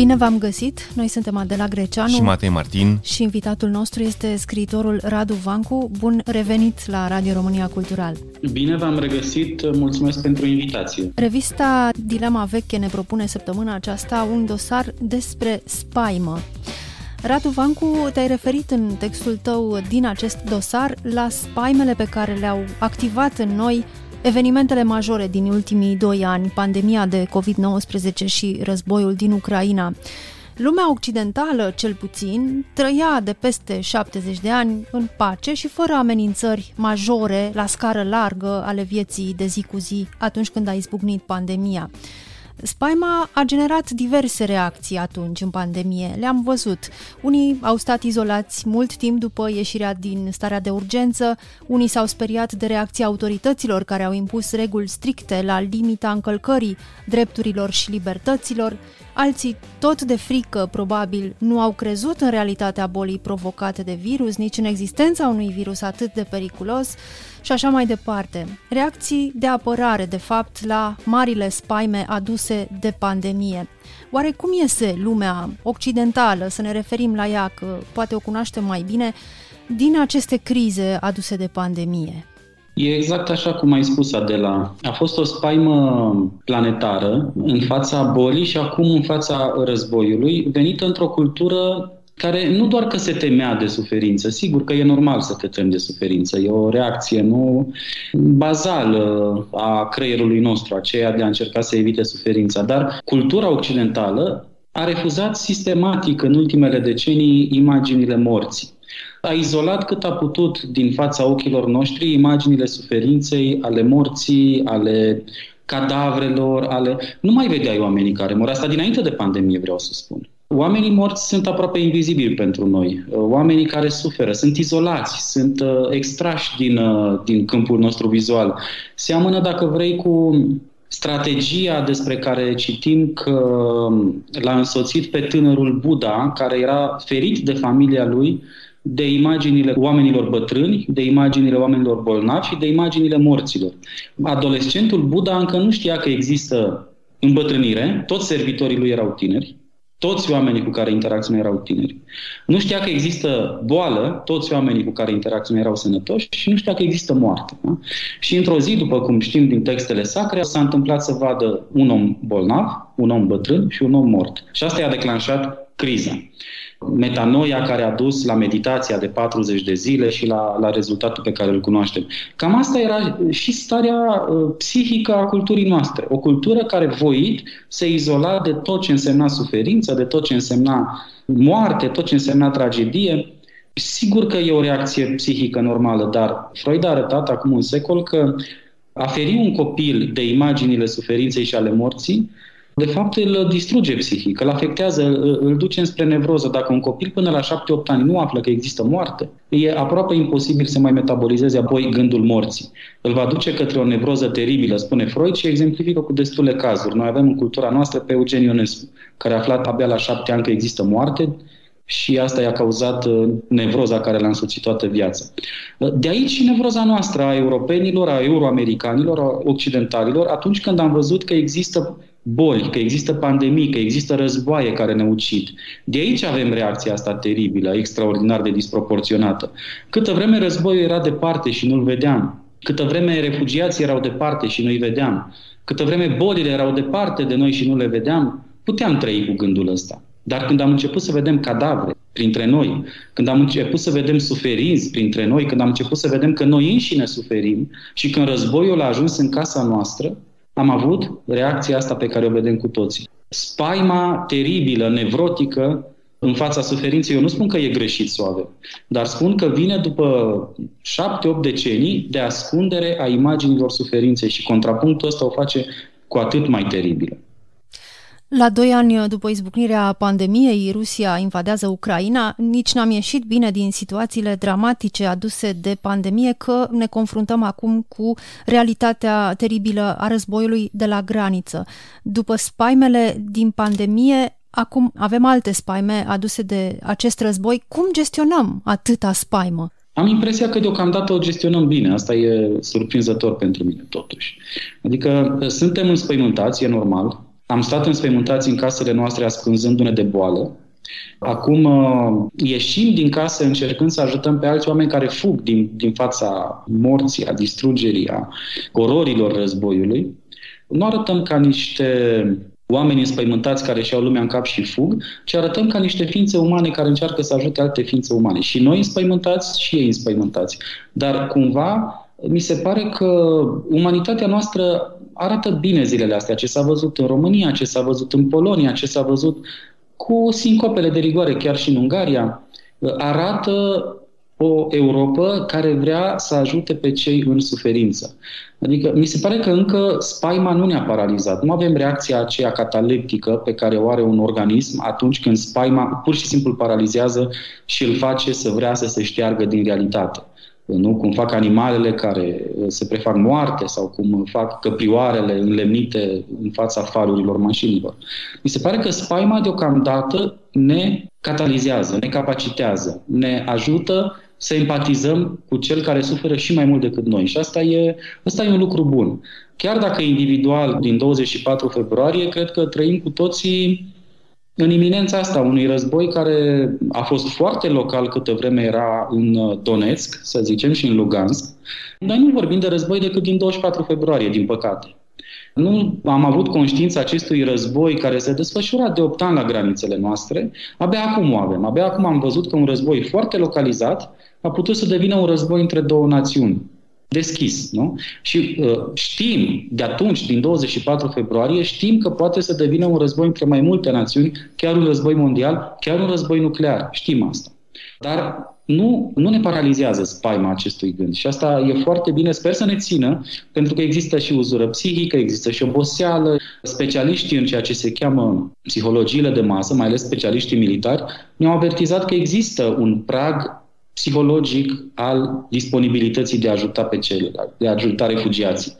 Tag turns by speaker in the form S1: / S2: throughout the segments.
S1: Bine v-am găsit! Noi suntem Adela Greceanu
S2: și Matei Martin
S1: și invitatul nostru este scriitorul Radu Vancu. Bun revenit la Radio România Cultural!
S3: Bine v-am regăsit, mulțumesc pentru invitație!
S1: Revista Dilema Veche ne propune săptămâna aceasta un dosar despre spaimă. Radu Vancu, te-ai referit în textul tău din acest dosar la spaimele pe care le-au activat în noi Evenimentele majore din ultimii doi ani, pandemia de COVID-19 și războiul din Ucraina, Lumea occidentală, cel puțin, trăia de peste 70 de ani în pace și fără amenințări majore la scară largă ale vieții de zi cu zi atunci când a izbucnit pandemia. Spaima a generat diverse reacții atunci în pandemie, le-am văzut. Unii au stat izolați mult timp după ieșirea din starea de urgență, unii s-au speriat de reacția autorităților care au impus reguli stricte la limita încălcării drepturilor și libertăților, alții, tot de frică probabil, nu au crezut în realitatea bolii provocate de virus, nici în existența unui virus atât de periculos, și așa mai departe. Reacții de apărare, de fapt, la marile spaime aduse de pandemie. Oare cum iese lumea occidentală, să ne referim la ea, că poate o cunoaștem mai bine, din aceste crize aduse de pandemie?
S3: E exact așa cum ai spus, Adela. A fost o spaimă planetară în fața bolii și acum în fața războiului, venită într-o cultură care nu doar că se temea de suferință, sigur că e normal să te temi de suferință, e o reacție nu bazală a creierului nostru, aceea de a încerca să evite suferința, dar cultura occidentală a refuzat sistematic în ultimele decenii imaginile morții. A izolat cât a putut din fața ochilor noștri imaginile suferinței, ale morții, ale cadavrelor, ale... Nu mai vedeai oamenii care mor. Asta dinainte de pandemie, vreau să spun. Oamenii morți sunt aproape invizibili pentru noi. Oamenii care suferă sunt izolați, sunt uh, extrași din, uh, din câmpul nostru vizual. Seamănă, dacă vrei, cu strategia despre care citim că um, l-a însoțit pe tânărul Buddha, care era ferit de familia lui, de imaginile oamenilor bătrâni, de imaginile oamenilor bolnavi și de imaginile morților. Adolescentul Buddha încă nu știa că există îmbătrânire, toți servitorii lui erau tineri, toți oamenii cu care interacționa erau tineri. Nu știa că există boală, toți oamenii cu care interacționa erau sănătoși și nu știa că există moarte. Da? Și într-o zi, după cum știm din textele sacre, s-a întâmplat să vadă un om bolnav, un om bătrân și un om mort. Și asta i-a declanșat criza metanoia care a dus la meditația de 40 de zile și la, la rezultatul pe care îl cunoaștem. Cam asta era și starea uh, psihică a culturii noastre. O cultură care voit se izola de tot ce însemna suferință, de tot ce însemna moarte, tot ce însemna tragedie. Sigur că e o reacție psihică normală, dar Freud a arătat acum un secol că a feri un copil de imaginile suferinței și ale morții de fapt îl distruge psihic, îl afectează, îl duce spre nevroză. Dacă un copil până la 7-8 ani nu află că există moarte, e aproape imposibil să mai metabolizeze apoi gândul morții. Îl va duce către o nevroză teribilă, spune Freud, și exemplifică cu destule cazuri. Noi avem în cultura noastră pe Eugen Ionescu, care a aflat abia la 7 ani că există moarte, și asta i-a cauzat uh, nevroza care l-a însuțit toată viața. De aici și nevroza noastră a europenilor, a euroamericanilor, a occidentalilor, atunci când am văzut că există boli, că există pandemii, că există războaie care ne ucid. De aici avem reacția asta teribilă, extraordinar de disproporționată. Câtă vreme războiul era departe și nu-l vedeam, câtă vreme refugiații erau departe și nu-i vedeam, câtă vreme bolile erau departe de noi și nu le vedeam, puteam trăi cu gândul ăsta. Dar când am început să vedem cadavre printre noi, când am început să vedem suferinți printre noi, când am început să vedem că noi înșine suferim și când războiul a ajuns în casa noastră, am avut reacția asta pe care o vedem cu toții. Spaima teribilă, nevrotică, în fața suferinței, eu nu spun că e greșit să o avem, dar spun că vine după șapte-opt decenii de ascundere a imaginilor suferinței și contrapunctul ăsta o face cu atât mai teribilă.
S1: La doi ani după izbucnirea pandemiei, Rusia invadează Ucraina. Nici n-am ieșit bine din situațiile dramatice aduse de pandemie că ne confruntăm acum cu realitatea teribilă a războiului de la graniță. După spaimele din pandemie, Acum avem alte spaime aduse de acest război. Cum gestionăm atâta spaimă?
S3: Am impresia că deocamdată o gestionăm bine. Asta e surprinzător pentru mine, totuși. Adică suntem înspăimântați, e normal. Am stat înspăimântați în casele noastre ascunzându-ne de boală. Acum uh, ieșim din casă încercând să ajutăm pe alți oameni care fug din, din fața morții, a distrugerii, a ororilor războiului. Nu arătăm ca niște oameni înspăimântați care și-au lumea în cap și fug, ci arătăm ca niște ființe umane care încearcă să ajute alte ființe umane. Și noi înspăimântați și ei înspăimântați. Dar cumva mi se pare că umanitatea noastră arată bine zilele astea, ce s-a văzut în România, ce s-a văzut în Polonia, ce s-a văzut cu sincopele de rigoare chiar și în Ungaria, arată o Europa care vrea să ajute pe cei în suferință. Adică mi se pare că încă spaima nu ne-a paralizat. Nu avem reacția aceea cataleptică pe care o are un organism atunci când spaima pur și simplu paralizează și îl face să vrea să se șteargă din realitate. Nu? Cum fac animalele care se prefac moarte sau cum fac căprioarele înlemnite în fața farurilor mașinilor. Mi se pare că spaima deocamdată ne catalizează, ne capacitează, ne ajută să empatizăm cu cel care suferă și mai mult decât noi. Și asta e, asta e un lucru bun. Chiar dacă individual, din 24 februarie, cred că trăim cu toții în iminența asta unui război care a fost foarte local câtă vreme era în Donetsk, să zicem, și în Lugansk. Noi nu vorbim de război decât din 24 februarie, din păcate. Nu am avut conștiința acestui război care se desfășura de 8 ani la granițele noastre. Abia acum o avem. Abia acum am văzut că un război foarte localizat a putut să devină un război între două națiuni deschis. Nu? Și uh, știm, de atunci, din 24 februarie, știm că poate să devină un război între mai multe națiuni, chiar un război mondial, chiar un război nuclear. Știm asta. Dar nu, nu ne paralizează spaima acestui gând. Și asta e foarte bine, sper să ne țină, pentru că există și uzură psihică, există și oboseală. Specialiștii în ceea ce se cheamă psihologiile de masă, mai ales specialiștii militari, ne-au avertizat că există un prag psihologic al disponibilității de a ajuta pe ceilalți, de a ajuta refugiații.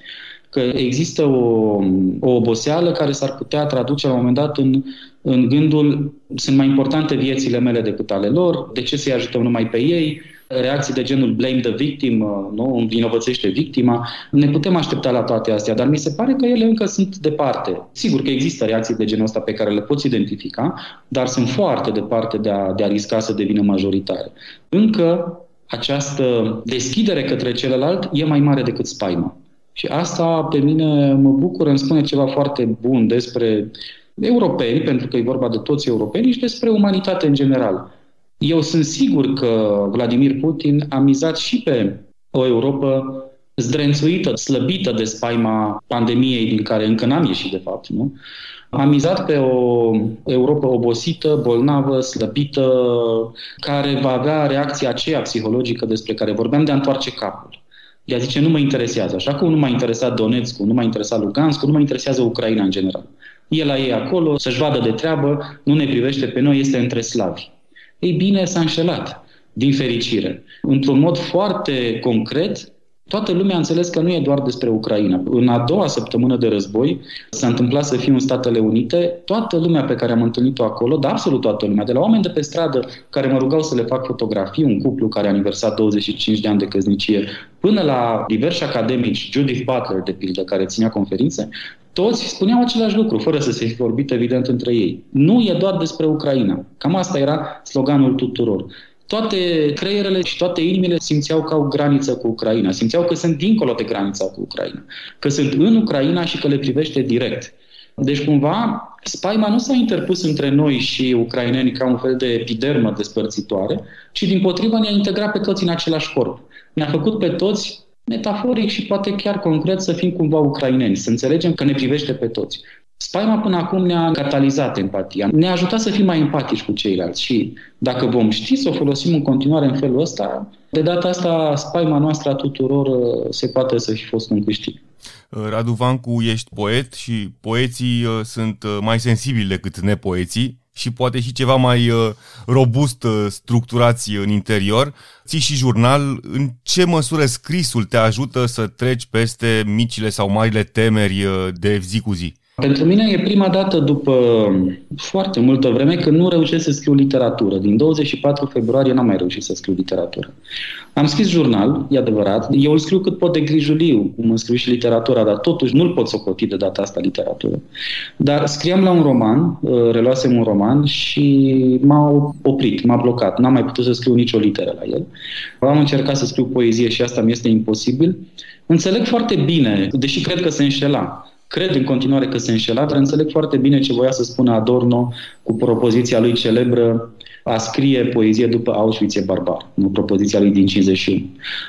S3: Că există o, o oboseală care s-ar putea traduce la un moment dat în, în gândul sunt mai importante viețile mele decât ale lor, de ce să-i ajutăm numai pe ei, reacții de genul blame the victim, uh, nu? învinovățește victima. Ne putem aștepta la toate astea, dar mi se pare că ele încă sunt departe. Sigur că există reacții de genul ăsta pe care le poți identifica, dar sunt foarte departe de a, de a risca să devină majoritare. Încă această deschidere către celălalt e mai mare decât spaima. Și asta pe mine mă bucură, îmi spune ceva foarte bun despre europeni, pentru că e vorba de toți europenii, și despre umanitate în general. Eu sunt sigur că Vladimir Putin a mizat și pe o Europa zdrențuită, slăbită de spaima pandemiei din care încă n-am ieșit, de fapt, nu? A mizat pe o Europa obosită, bolnavă, slăbită, care va avea reacția aceea psihologică despre care vorbeam de a întoarce capul. De a zice, nu mă interesează. Așa cum nu m-a interesat Donetsk, nu m-a interesat Lugansk, nu mă interesează Ucraina în general. E la ei acolo, să-și vadă de treabă, nu ne privește pe noi, este între slavi. Ei bine, s-a înșelat, din fericire. Într-un mod foarte concret, Toată lumea a înțeles că nu e doar despre Ucraina. În a doua săptămână de război s-a întâmplat să fiu în Statele Unite. Toată lumea pe care am întâlnit-o acolo, dar absolut toată lumea, de la oameni de pe stradă care mă rugau să le fac fotografii, un cuplu care a aniversat 25 de ani de căsnicie, până la diversi academici, Judith Butler, de pildă, care ținea conferințe, toți spuneau același lucru, fără să se fi vorbit evident între ei. Nu e doar despre Ucraina. Cam asta era sloganul tuturor toate creierele și toate inimile simțeau că au graniță cu Ucraina, simțeau că sunt dincolo de granița cu Ucraina, că sunt în Ucraina și că le privește direct. Deci, cumva, spaima nu s-a interpus între noi și ucraineni ca un fel de epidermă despărțitoare, ci, din potrivă, ne-a integrat pe toți în același corp. Ne-a făcut pe toți metaforic și poate chiar concret să fim cumva ucraineni, să înțelegem că ne privește pe toți. Spaima până acum ne-a catalizat empatia, ne-a ajutat să fim mai empatici cu ceilalți și dacă vom ști să o folosim în continuare în felul ăsta, de data asta spaima noastră a tuturor uh, se poate să fi fost un câștig.
S2: Uh, Radu Vancu, ești poet și poeții uh, sunt mai sensibili decât nepoeții și poate și ceva mai robust structurați în interior. Ții și jurnal. În ce măsură scrisul te ajută să treci peste micile sau marile temeri de zi cu zi?
S3: Pentru mine e prima dată după foarte multă vreme când nu reușesc să scriu literatură. Din 24 februarie n-am mai reușit să scriu literatură. Am scris jurnal, e adevărat. Eu îl scriu cât pot de grijuliu, cum îmi scriu și literatura, dar totuși nu-l pot socoti de data asta literatură. Dar scriam la un roman, uh, reluasem un roman și m-a oprit, m-a blocat. N-am mai putut să scriu nicio literă la el. Am încercat să scriu poezie și asta mi este imposibil. Înțeleg foarte bine, deși cred că se înșela Cred în continuare că se înșela, dar înțeleg foarte bine ce voia să spună Adorno cu propoziția lui celebră a scrie poezie după Auschwitz e barbar, nu propoziția lui din 51.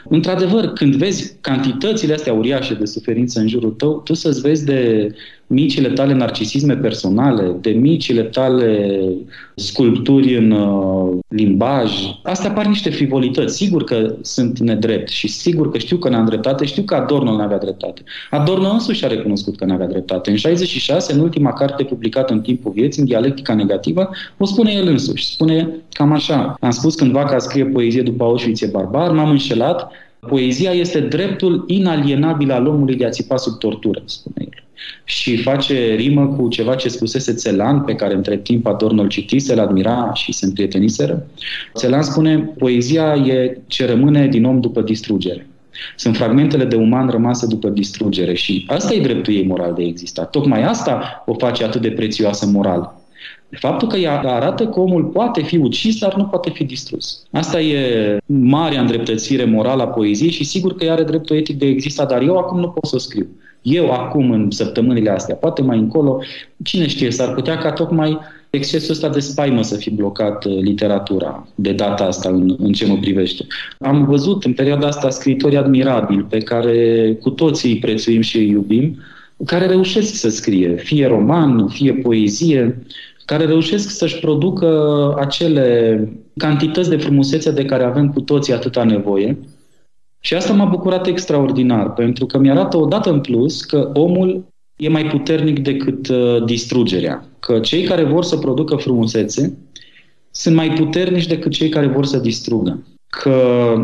S3: Într-adevăr, când vezi cantitățile astea uriașe de suferință în jurul tău, tu să-ți vezi de micile tale narcisisme personale, de micile tale sculpturi în uh, limbaj, astea par niște frivolități. Sigur că sunt nedrept și sigur că știu că n-am dreptate, știu că Adorno nu avea dreptate. Adorno însuși a recunoscut că nu avea dreptate. În 66, în ultima carte publicată în timpul vieții, în dialectica negativă, o spune el însuși. Spune cam așa. Am spus cândva că a scrie poezie după Auschwitz e barbar, m-am înșelat, Poezia este dreptul inalienabil al omului de a țipa sub tortură, spune el și face rimă cu ceva ce spusese Țelan, pe care între timp Adorno îl citise, îl admira și se împrieteniseră. Țelan spune, poezia e ce rămâne din om după distrugere. Sunt fragmentele de uman rămase după distrugere și asta e dreptul ei moral de a exista. Tocmai asta o face atât de prețioasă moral. Faptul că ea arată că omul poate fi ucis, dar nu poate fi distrus. Asta e marea îndreptățire morală a poeziei și sigur că ea are dreptul etic de a exista, dar eu acum nu pot să o scriu. Eu acum, în săptămânile astea, poate mai încolo, cine știe, s-ar putea ca tocmai excesul ăsta de spaimă să fi blocat uh, literatura de data asta în, în ce mă privește. Am văzut în perioada asta scritori admirabili pe care cu toții îi prețuim și îi iubim, care reușesc să scrie, fie roman, fie poezie, care reușesc să-și producă acele cantități de frumusețe de care avem cu toții atâta nevoie și asta m-a bucurat extraordinar, pentru că mi-arată odată în plus că omul e mai puternic decât uh, distrugerea. Că cei care vor să producă frumusețe sunt mai puternici decât cei care vor să distrugă. Că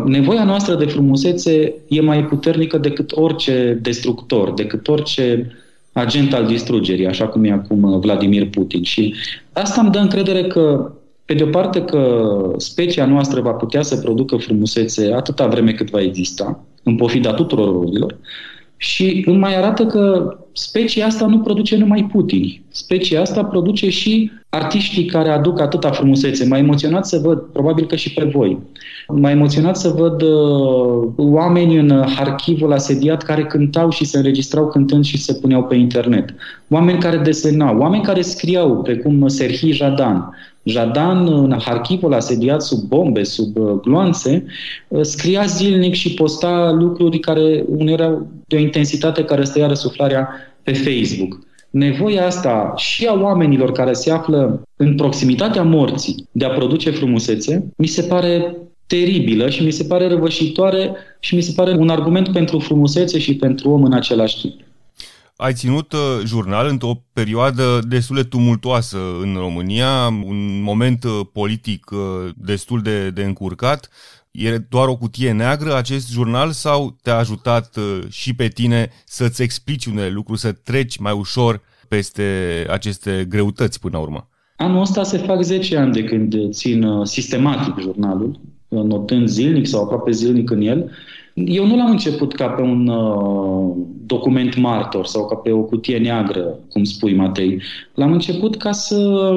S3: nevoia noastră de frumusețe e mai puternică decât orice destructor, decât orice agent al distrugerii, așa cum e acum uh, Vladimir Putin. Și asta îmi dă încredere că pe de o parte că specia noastră va putea să producă frumusețe atâta vreme cât va exista, în pofida tuturor rolurilor, și îmi mai arată că specia asta nu produce numai Putin. Specia asta produce și artiștii care aduc atâta frumusețe. M-a emoționat să văd, probabil că și pe voi, m-a emoționat să văd uh, oameni în Harkivul asediat care cântau și se înregistrau cântând și se puneau pe internet. Oameni care desenau, oameni care scriau, precum Serhii Jadan, Jadan, în Harkivul asediat sub bombe, sub uh, gloanțe, uh, scria zilnic și posta lucruri care uneori erau de o intensitate care stăia răsuflarea pe Facebook. Nevoia asta și a oamenilor care se află în proximitatea morții de a produce frumusețe, mi se pare teribilă și mi se pare răvășitoare și mi se pare un argument pentru frumusețe și pentru om în același timp
S2: ai ținut uh, jurnal într-o perioadă destul de tumultoasă în România, un moment uh, politic uh, destul de, de încurcat. E doar o cutie neagră acest jurnal sau te-a ajutat și pe tine să-ți explici unele lucruri, să treci mai ușor peste aceste greutăți până la urmă?
S3: Anul ăsta se fac 10 ani de când țin sistematic jurnalul, notând zilnic sau aproape zilnic în el eu nu l-am început ca pe un uh, document martor sau ca pe o cutie neagră, cum spui, Matei. L-am început ca să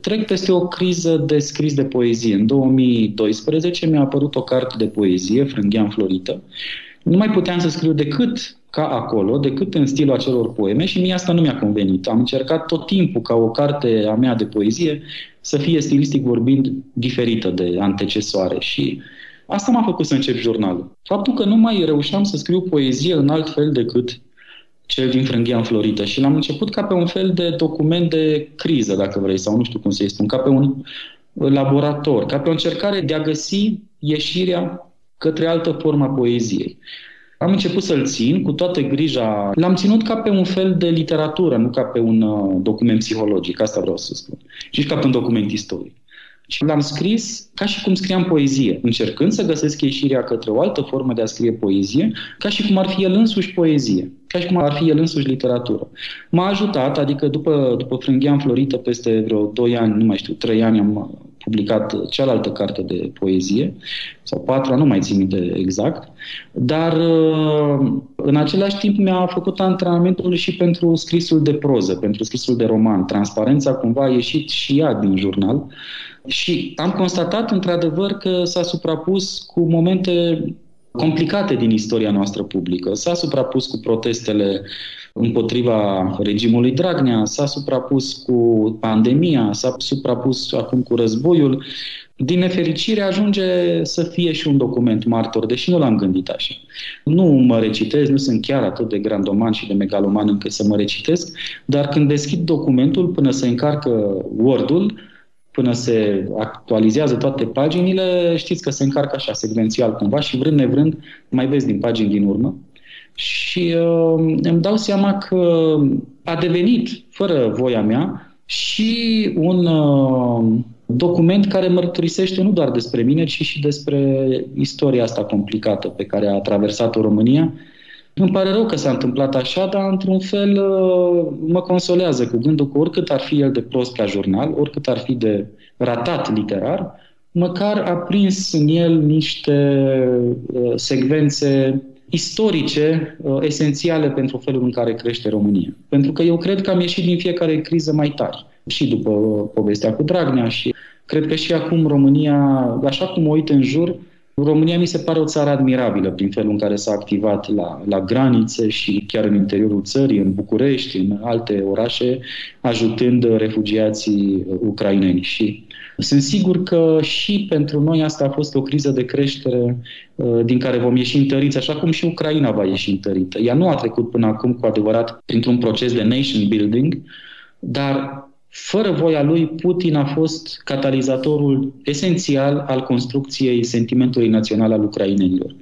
S3: trec peste o criză de scris de poezie. În 2012 mi-a apărut o carte de poezie, Frânghean Florită. Nu mai puteam să scriu decât ca acolo, decât în stilul acelor poeme și mie asta nu mi-a convenit. Am încercat tot timpul ca o carte a mea de poezie să fie stilistic vorbind diferită de antecesoare și uh, Asta m-a făcut să încep jurnalul. Faptul că nu mai reușeam să scriu poezie în alt fel decât cel din Frânghia înflorită și l-am început ca pe un fel de document de criză, dacă vrei, sau nu știu cum să-i spun, ca pe un laborator, ca pe o încercare de a găsi ieșirea către altă formă a poeziei. Am început să-l țin cu toată grija. L-am ținut ca pe un fel de literatură, nu ca pe un uh, document psihologic, asta vreau să spun. Și ca pe un document istoric. Și l-am scris ca și cum scriam poezie, încercând să găsesc ieșirea către o altă formă de a scrie poezie, ca și cum ar fi el însuși poezie, ca și cum ar fi el însuși literatură. M-a ajutat, adică după, după Frânghean Florită, peste vreo 2 ani, nu mai știu, 3 ani am publicat cealaltă carte de poezie, sau patru, nu mai țin minte exact, dar uh, în același timp mi-a făcut antrenamentul și pentru scrisul de proză, pentru scrisul de roman. Transparența cumva a ieșit și ea din jurnal și am constatat într-adevăr că s-a suprapus cu momente complicate din istoria noastră publică. S-a suprapus cu protestele împotriva regimului Dragnea, s-a suprapus cu pandemia, s-a suprapus acum cu războiul. Din nefericire ajunge să fie și un document martor, deși nu l-am gândit așa. Nu mă recitesc, nu sunt chiar atât de grandoman și de megaloman încât să mă recitesc, dar când deschid documentul până se încarcă Word-ul, până se actualizează toate paginile, știți că se încarcă așa, secvențial cumva și vrând nevrând mai vezi din pagini din urmă. Și uh, îmi dau seama că a devenit, fără voia mea, și un uh, document care mărturisește nu doar despre mine, ci și despre istoria asta complicată pe care a traversat-o România. Îmi pare rău că s-a întâmplat așa, dar într-un fel uh, mă consolează cu gândul că oricât ar fi el de prost ca jurnal, oricât ar fi de ratat literar, măcar a prins în el niște uh, secvențe istorice uh, esențiale pentru felul în care crește România. Pentru că eu cred că am ieșit din fiecare criză mai tari. Și după uh, povestea cu Dragnea și cred că și acum România, așa cum o uit în jur, România mi se pare o țară admirabilă prin felul în care s-a activat la, la granițe și chiar în interiorul țării, în București, în alte orașe, ajutând refugiații uh, ucraineni. Și sunt sigur că și pentru noi asta a fost o criză de creștere uh, din care vom ieși întăriți, așa cum și Ucraina va ieși întărită. Ea nu a trecut până acum cu adevărat printr-un proces de nation building, dar fără voia lui, Putin a fost catalizatorul esențial al construcției sentimentului național al ucrainenilor.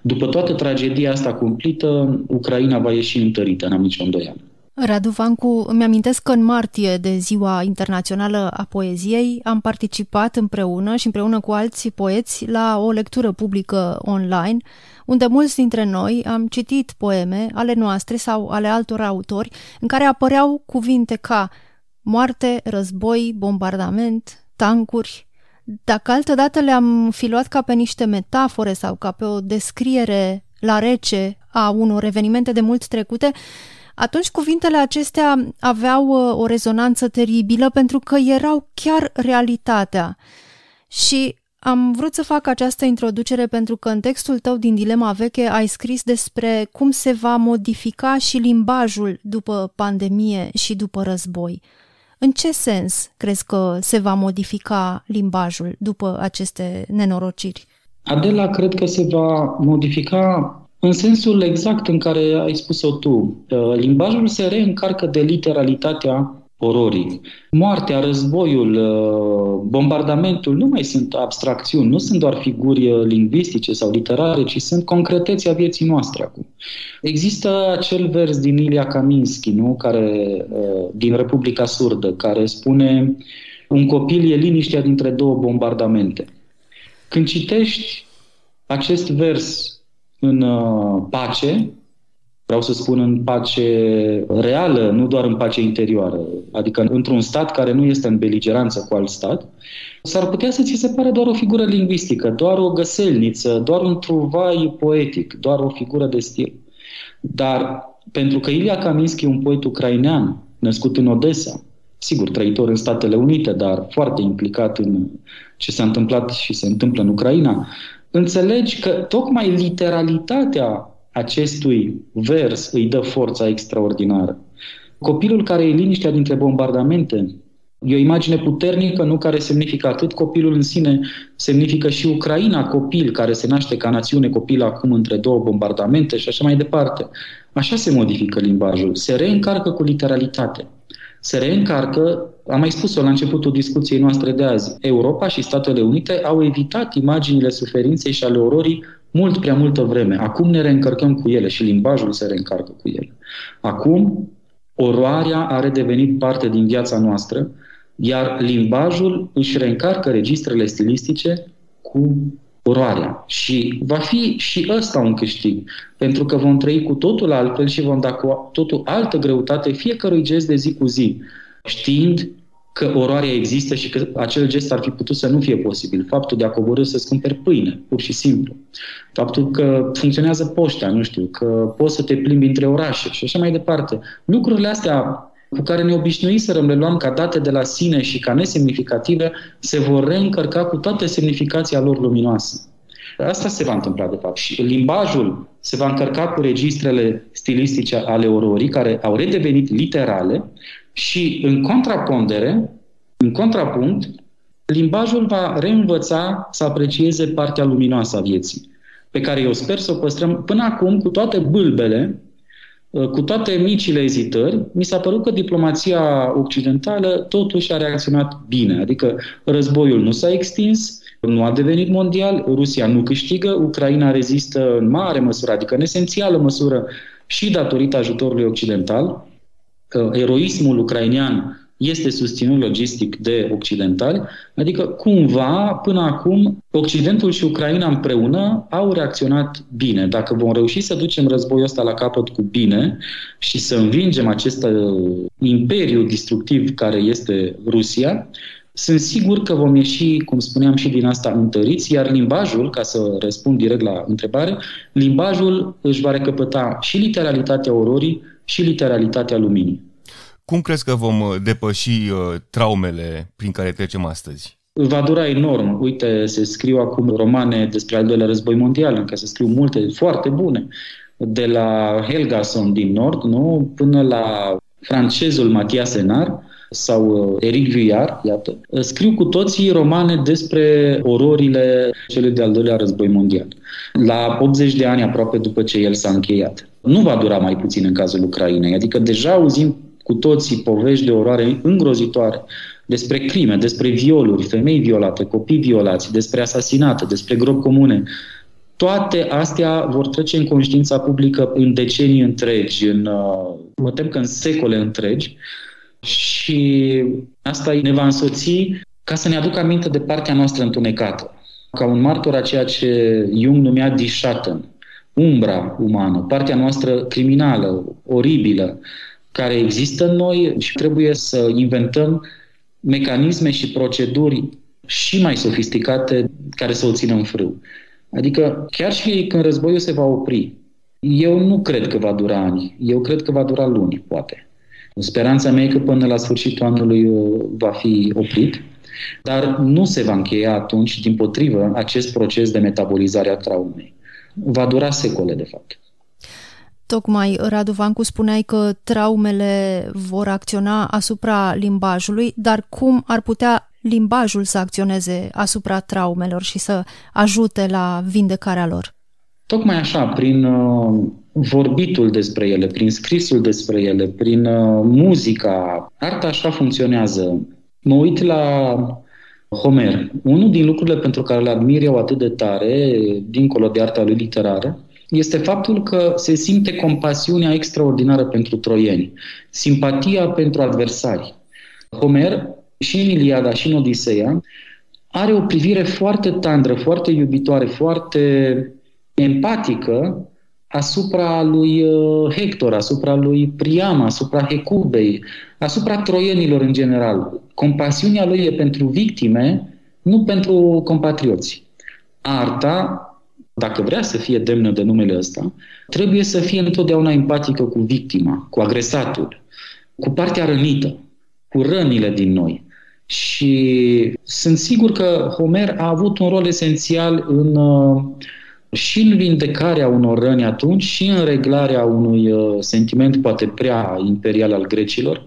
S3: După toată tragedia asta cumplită, Ucraina va ieși întărită, n-am nicio îndoială.
S1: Radu Vancu, îmi amintesc că în martie de Ziua Internațională a Poeziei am participat împreună și împreună cu alți poeți la o lectură publică online, unde mulți dintre noi am citit poeme ale noastre sau ale altor autori în care apăreau cuvinte ca moarte, război, bombardament, tancuri. Dacă altădată le-am fi luat ca pe niște metafore sau ca pe o descriere la rece a unor evenimente de mult trecute, atunci cuvintele acestea aveau uh, o rezonanță teribilă pentru că erau chiar realitatea. Și am vrut să fac această introducere pentru că în textul tău din Dilema Veche ai scris despre cum se va modifica și limbajul după pandemie și după război. În ce sens crezi că se va modifica limbajul după aceste nenorociri?
S3: Adela, cred că se va modifica în sensul exact în care ai spus-o tu. Uh, limbajul se reîncarcă de literalitatea ororii. Moartea, războiul, uh, bombardamentul nu mai sunt abstracțiuni, nu sunt doar figuri uh, lingvistice sau literare, ci sunt concretețea vieții noastre acum. Există acel vers din Ilia Kaminski, nu? Care, din Republica Surdă, care spune un copil e liniștea dintre două bombardamente. Când citești acest vers în uh, pace, vreau să spun în pace reală, nu doar în pace interioară, adică într-un stat care nu este în beligeranță cu alt stat, s-ar putea să ți se pare doar o figură lingvistică, doar o găselniță, doar un truvai poetic, doar o figură de stil. Dar pentru că Ilia Kaminski e un poet ucrainean, născut în Odessa, sigur, trăitor în Statele Unite, dar foarte implicat în ce s-a întâmplat și se întâmplă în Ucraina, înțelegi că tocmai literalitatea acestui vers îi dă forța extraordinară. Copilul care e liniștea dintre bombardamente e o imagine puternică, nu care semnifică atât copilul în sine, semnifică și Ucraina, copil care se naște ca națiune, copil acum între două bombardamente și așa mai departe. Așa se modifică limbajul, se reîncarcă cu literalitate se reîncarcă, am mai spus-o la începutul discuției noastre de azi, Europa și Statele Unite au evitat imaginile suferinței și ale ororii mult prea multă vreme. Acum ne reîncărcăm cu ele și limbajul se reîncarcă cu ele. Acum, oroarea a redevenit parte din viața noastră, iar limbajul își reîncarcă registrele stilistice cu oroarea. Și va fi și ăsta un câștig, pentru că vom trăi cu totul altfel și vom da cu totul altă greutate fiecărui gest de zi cu zi, știind că oroarea există și că acel gest ar fi putut să nu fie posibil. Faptul de a coborâ să-ți cumperi pâine, pur și simplu. Faptul că funcționează poșta, nu știu, că poți să te plimbi între orașe și așa mai departe. Lucrurile astea cu care ne obișnuiserăm, le luam ca date de la sine și ca nesemnificative, se vor reîncărca cu toată semnificația lor luminoasă. Asta se va întâmpla, de fapt. Și limbajul se va încărca cu registrele stilistice ale ororii, care au redevenit literale și, în contrapondere, în contrapunct, limbajul va reînvăța să aprecieze partea luminoasă a vieții, pe care eu sper să o păstrăm până acum cu toate bâlbele Uh, cu toate micile ezitări, mi s-a părut că diplomația occidentală totuși a reacționat bine. Adică războiul nu s-a extins, nu a devenit mondial, Rusia nu câștigă, Ucraina rezistă în mare măsură, adică în esențială măsură și datorită ajutorului occidental. Eroismul ucrainian este susținut logistic de occidentali, adică cumva până acum Occidentul și Ucraina împreună au reacționat bine. Dacă vom reuși să ducem războiul ăsta la capăt cu bine și să învingem acest uh, imperiu destructiv care este Rusia, sunt sigur că vom ieși, cum spuneam și din asta, întăriți, iar limbajul, ca să răspund direct la întrebare, limbajul își va recăpăta și literalitatea ororii și literalitatea luminii.
S2: Cum crezi că vom uh, depăși uh, traumele prin care trecem astăzi?
S3: Va dura enorm. Uite, se scriu acum romane despre al doilea război mondial, în care se scriu multe foarte bune. De la Helgason din Nord, nu, până la francezul Matias Enar sau uh, Eric Vuillard, iată, scriu cu toții romane despre ororile celui de-al doilea război mondial. La 80 de ani aproape după ce el s-a încheiat. Nu va dura mai puțin în cazul Ucrainei, adică deja auzim cu toții povești de oroare îngrozitoare despre crime, despre violuri, femei violate, copii violați, despre asasinate, despre gropi comune. Toate astea vor trece în conștiința publică în decenii întregi, în, uh, mă tem că în secole întregi și asta ne va însoți ca să ne aducă aminte de partea noastră întunecată. Ca un martor a ceea ce Jung numea Die Schatten, umbra umană, partea noastră criminală, oribilă, care există în noi și trebuie să inventăm mecanisme și proceduri și mai sofisticate care să o țină în frâu. Adică chiar și când războiul se va opri, eu nu cred că va dura ani, eu cred că va dura luni, poate. Speranța mea e că până la sfârșitul anului uh, va fi oprit, dar nu se va încheia atunci, din potrivă, acest proces de metabolizare a traumei. Va dura secole, de fapt.
S1: Tocmai, Radu Vancu, spuneai că traumele vor acționa asupra limbajului, dar cum ar putea limbajul să acționeze asupra traumelor și să ajute la vindecarea lor?
S3: Tocmai așa, prin uh, vorbitul despre ele, prin scrisul despre ele, prin uh, muzica. Arta așa funcționează. Mă uit la Homer. Unul din lucrurile pentru care le admir eu atât de tare, dincolo de arta lui literară, este faptul că se simte compasiunea extraordinară pentru troieni, simpatia pentru adversari. Homer, și în Iliada, și în Odiseea, are o privire foarte tandră, foarte iubitoare, foarte empatică asupra lui uh, Hector, asupra lui Priam, asupra Hecubei, asupra troienilor în general. Compasiunea lui e pentru victime, nu pentru compatrioți. Arta dacă vrea să fie demnă de numele ăsta, trebuie să fie întotdeauna empatică cu victima, cu agresatul, cu partea rănită, cu rănile din noi. Și sunt sigur că Homer a avut un rol esențial în, uh, și în vindecarea unor răni atunci și în reglarea unui uh, sentiment poate prea imperial al grecilor,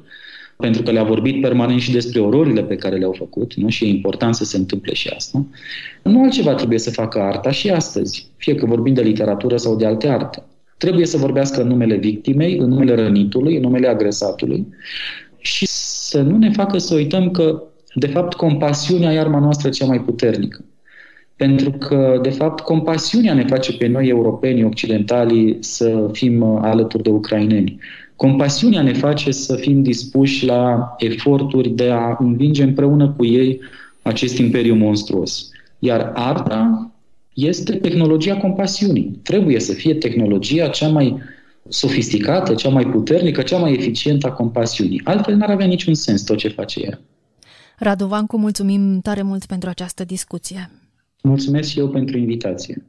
S3: pentru că le-a vorbit permanent și despre ororile pe care le-au făcut, nu? și e important să se întâmple și asta. Nu altceva trebuie să facă arta și astăzi, fie că vorbim de literatură sau de alte arte. Trebuie să vorbească în numele victimei, în numele rănitului, în numele agresatului și să nu ne facă să uităm că, de fapt, compasiunea e arma noastră cea mai puternică. Pentru că, de fapt, compasiunea ne face pe noi, europenii, occidentali, să fim alături de ucraineni Compasiunea ne face să fim dispuși la eforturi de a învinge împreună cu ei acest imperiu monstruos. Iar arta este tehnologia compasiunii. Trebuie să fie tehnologia cea mai sofisticată, cea mai puternică, cea mai eficientă a compasiunii. Altfel n-ar avea niciun sens tot ce face ea.
S1: Radu Vancu, mulțumim tare mult pentru această discuție.
S3: Mulțumesc și eu pentru invitație.